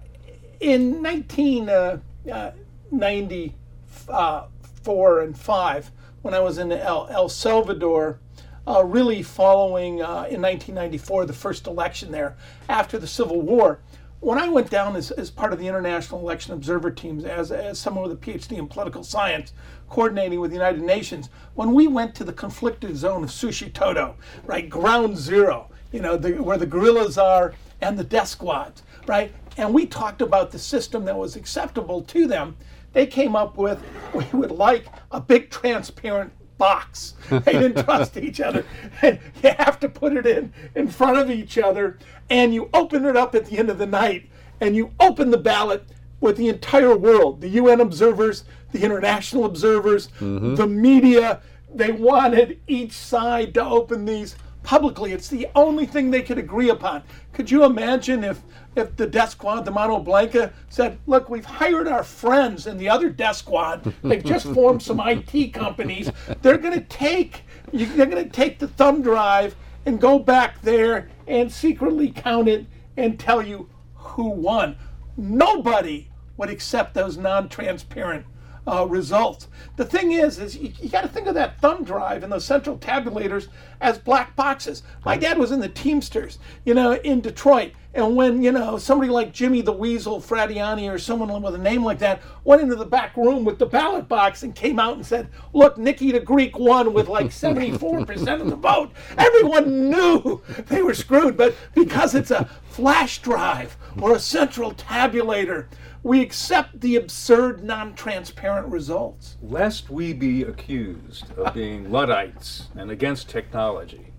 G: in 1994 and 5, when I was in El, El Salvador, uh, really following uh, in 1994 the first election there after the Civil War, when I went down as, as part of the International Election Observer Teams, as, as someone with a PhD in political science, coordinating with the United Nations, when we went to the conflicted zone of Suchitoto, right, ground zero, you know, the, where the guerrillas are and the death squads, right, and we talked about the system that was acceptable to them, they came up with we would like a big transparent box. They didn't trust each other. And you have to put it in in front of each other and you open it up at the end of the night and you open the ballot with the entire world, the UN observers, the international observers, mm-hmm. the media. They wanted each side to open these publicly. It's the only thing they could agree upon. Could you imagine if if the death squad, the Mano Blanca, said, "Look, we've hired our friends in the other death squad. They've just formed some IT companies. They're going to take you, they're going to take the thumb drive and go back there and secretly count it and tell you who won." Nobody would accept those non-transparent uh, results. The thing is, is you, you got to think of that thumb drive and those central tabulators as black boxes. My dad was in the Teamsters, you know, in Detroit, and when you know somebody like Jimmy the Weasel Fratianno or someone with a name like that went into the back room with the ballot box and came out and said, "Look, Nikki the Greek won with like 74% of the vote," everyone knew they were screwed. But because it's a flash drive or a central tabulator, we accept the absurd, non-transparent results.
H: Lest we be accused of being Luddites and against technology,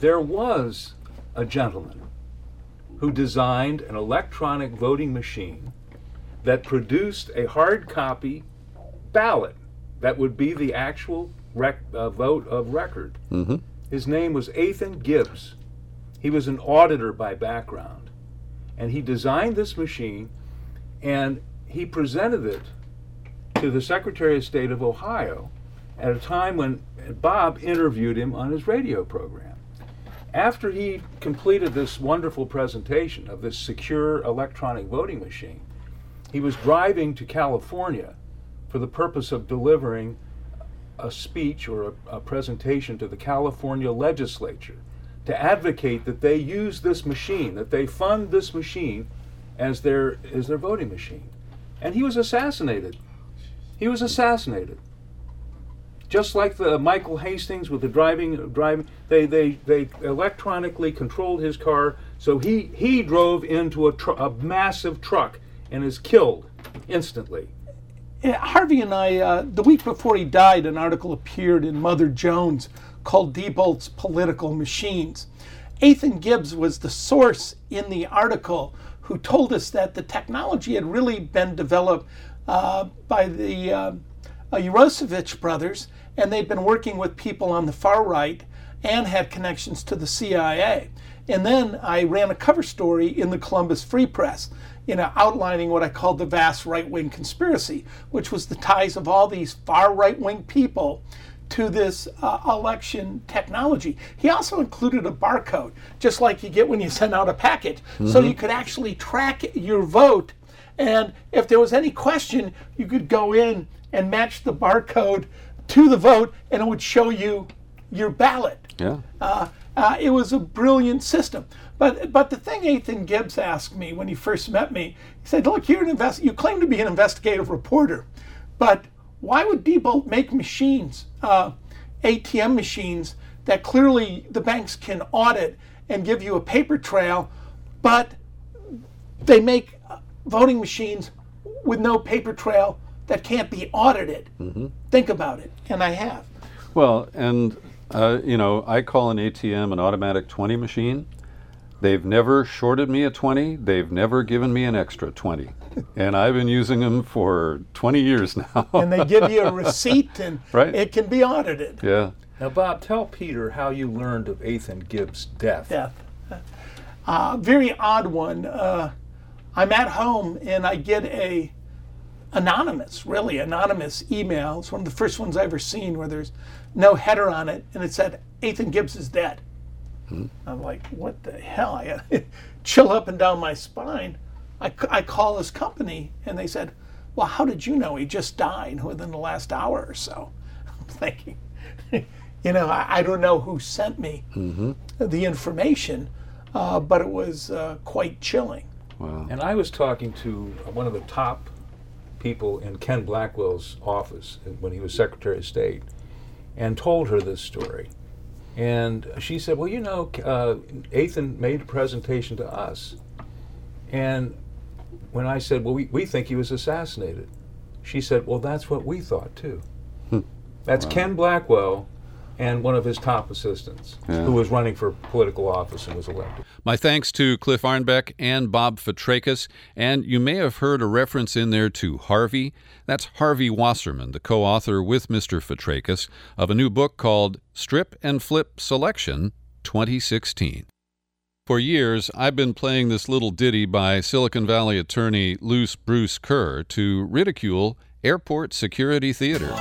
H: there was a gentleman who designed an electronic voting machine that produced a hard copy ballot that would be the actual rec- uh, vote of record. His name was Ethan Gibbs. He was an auditor by background. And he designed this machine and he presented it to the Secretary of State of Ohio at a time when Bob interviewed him on his radio program. After he completed this wonderful presentation of this secure electronic voting machine, he was driving to California for the purpose of delivering a speech or a, a presentation to the California legislature to advocate that they use this machine, that they fund this machine as their as their voting machine. And he was assassinated. He was assassinated. Just like the Michael Hastings with the driving driving they they, they electronically controlled his car so he he drove into a, tr- a massive truck and is killed instantly.
G: Harvey and I, uh, the week before he died, an article appeared in Mother Jones called Diebold's Political Machines. Ethan Gibbs was the source in the article who told us that the technology had really been developed uh, by the uh, uh, Urosevich brothers, and they'd been working with people on the far right and had connections to the CIA. And then I ran a cover story in the Columbus Free Press, you know, outlining what I called the vast right-wing conspiracy, which was the ties of all these far right-wing people to this uh, election technology. He also included a barcode, just like you get when you send out a packet, so you could actually track your vote. And if there was any question, you could go in and match the barcode to the vote, and it would show you your ballot.
B: Yeah.
G: Uh, uh, it was a brilliant system. But but the thing Ethan Gibbs asked me when he first met me, he said, "Look, you're an invest. You claim to be an investigative reporter, but why would Diebold make machines, uh, ATM machines that clearly the banks can audit and give you a paper trail, but they make voting machines with no paper trail that can't be audited. Think about it, and I have.
B: Well, and uh, you know, I call an ATM an automatic 20 machine. They've never shorted me a 20. They've never given me an extra 20. and I've been using them for 20 years now.
G: And they give you a receipt, and
B: Right.
G: it can be audited.
B: yeah.
H: Now, Bob, tell Peter how you learned of Ethan Gibbs' death.
G: death. Uh, very odd one. Uh, I'm at home and I get a anonymous, really anonymous email. It's one of the first ones I've ever seen where there's no header on it, and it said Ethan Gibbs is dead. I'm like, what the hell? I chill up and down my spine. I call this company and they said, well, how did you know he just died within the last hour or so? I'm thinking, you know, I, I don't know who sent me the information, uh, but it was uh, quite chilling.
H: And I was talking to one of the top people in Ken Blackwell's office when he was Secretary of State and told her this story. And she said, Well, you know, uh, Ethan made a presentation to us. And when I said, Well, we, we think he was assassinated, she said, Well, that's what we thought too. That's Ken Blackwell and one of his top assistants who was running for political office and was elected.
B: My thanks to Cliff Arnebeck and Bob Fitrakis. And you may have heard a reference in there to Harvey. That's Harvey Wasserman, the co author with Mr. Fitrakis of a new book called Strip and Flip Selection 2016. For years, I've been playing this little ditty by Silicon Valley attorney Loose Bruce Kerr to ridicule airport security theater.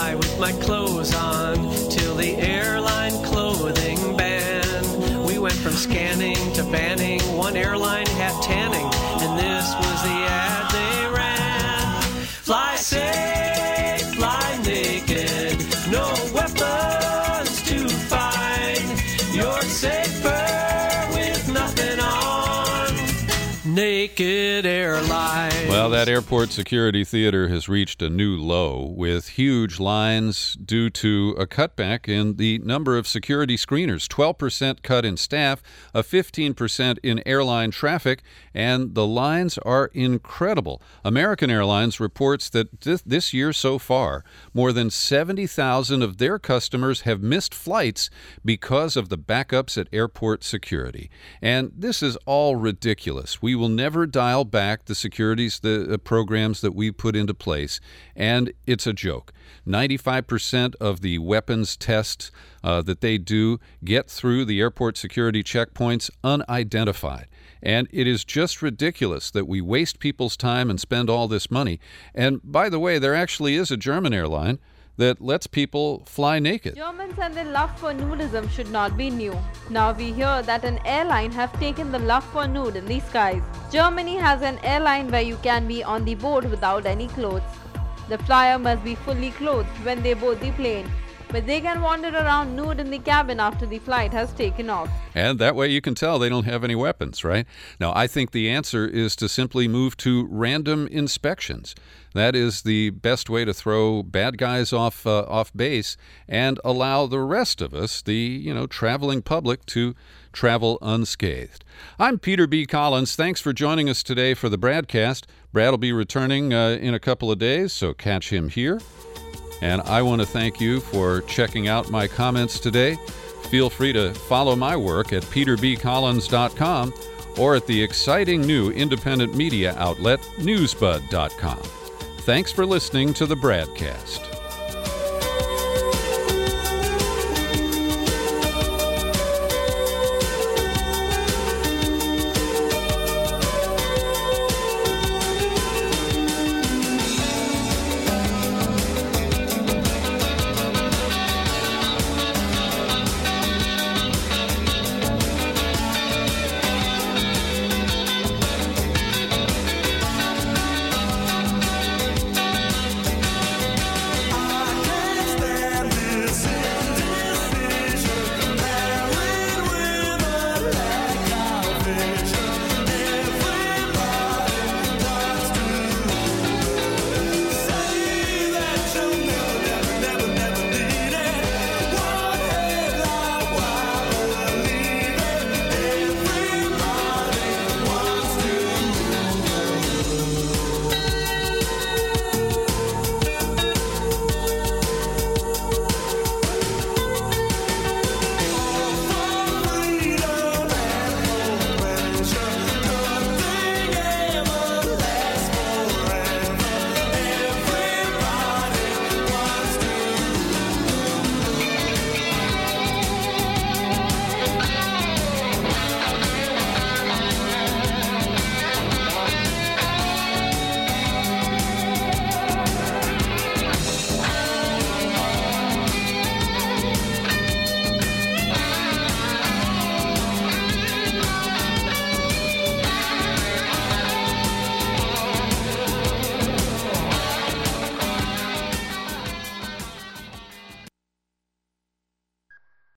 I: Fly with my clothes on till the airline clothing ban. We went from scanning to banning. One airline Naked.
B: Well, that airport security theater has reached a new low with huge lines due to a cutback in the number of security screeners 12% cut in staff, a 15% in airline traffic, and the lines are incredible. American Airlines reports that this year so far, more than 70,000 of their customers have missed flights because of the backups at airport security. And this is all ridiculous. We will never dial back the securities, the uh, programs that we put into place, and it's a joke. 95% of the weapons tests uh, that they do get through the airport security checkpoints unidentified. And it is just ridiculous that we waste people's time and spend all this money. And by the way, there actually is a German airline that lets people fly naked.
J: Germans and their love for nudism should not be new. Now we hear that an airline have taken the love for nude in the skies. Germany has an airline where you can be on the board without any clothes. The flyer must be fully clothed when they board the plane, but they can wander around nude in the cabin after the flight has taken off.
B: And that way you can tell they don't have any weapons, right? Now, I think the answer is to simply move to random inspections. That is the best way to throw bad guys off uh, off base and allow the rest of us, the, you know, traveling public to travel unscathed. I'm Peter B. Collins. Thanks for joining us today for the broadcast. Brad will be returning uh, in a couple of days, so catch him here. And I want to thank you for checking out my comments today. Feel free to follow my work at peterbcollins.com or at the exciting new independent media outlet newsbud.com. Thanks for listening to the BradCast.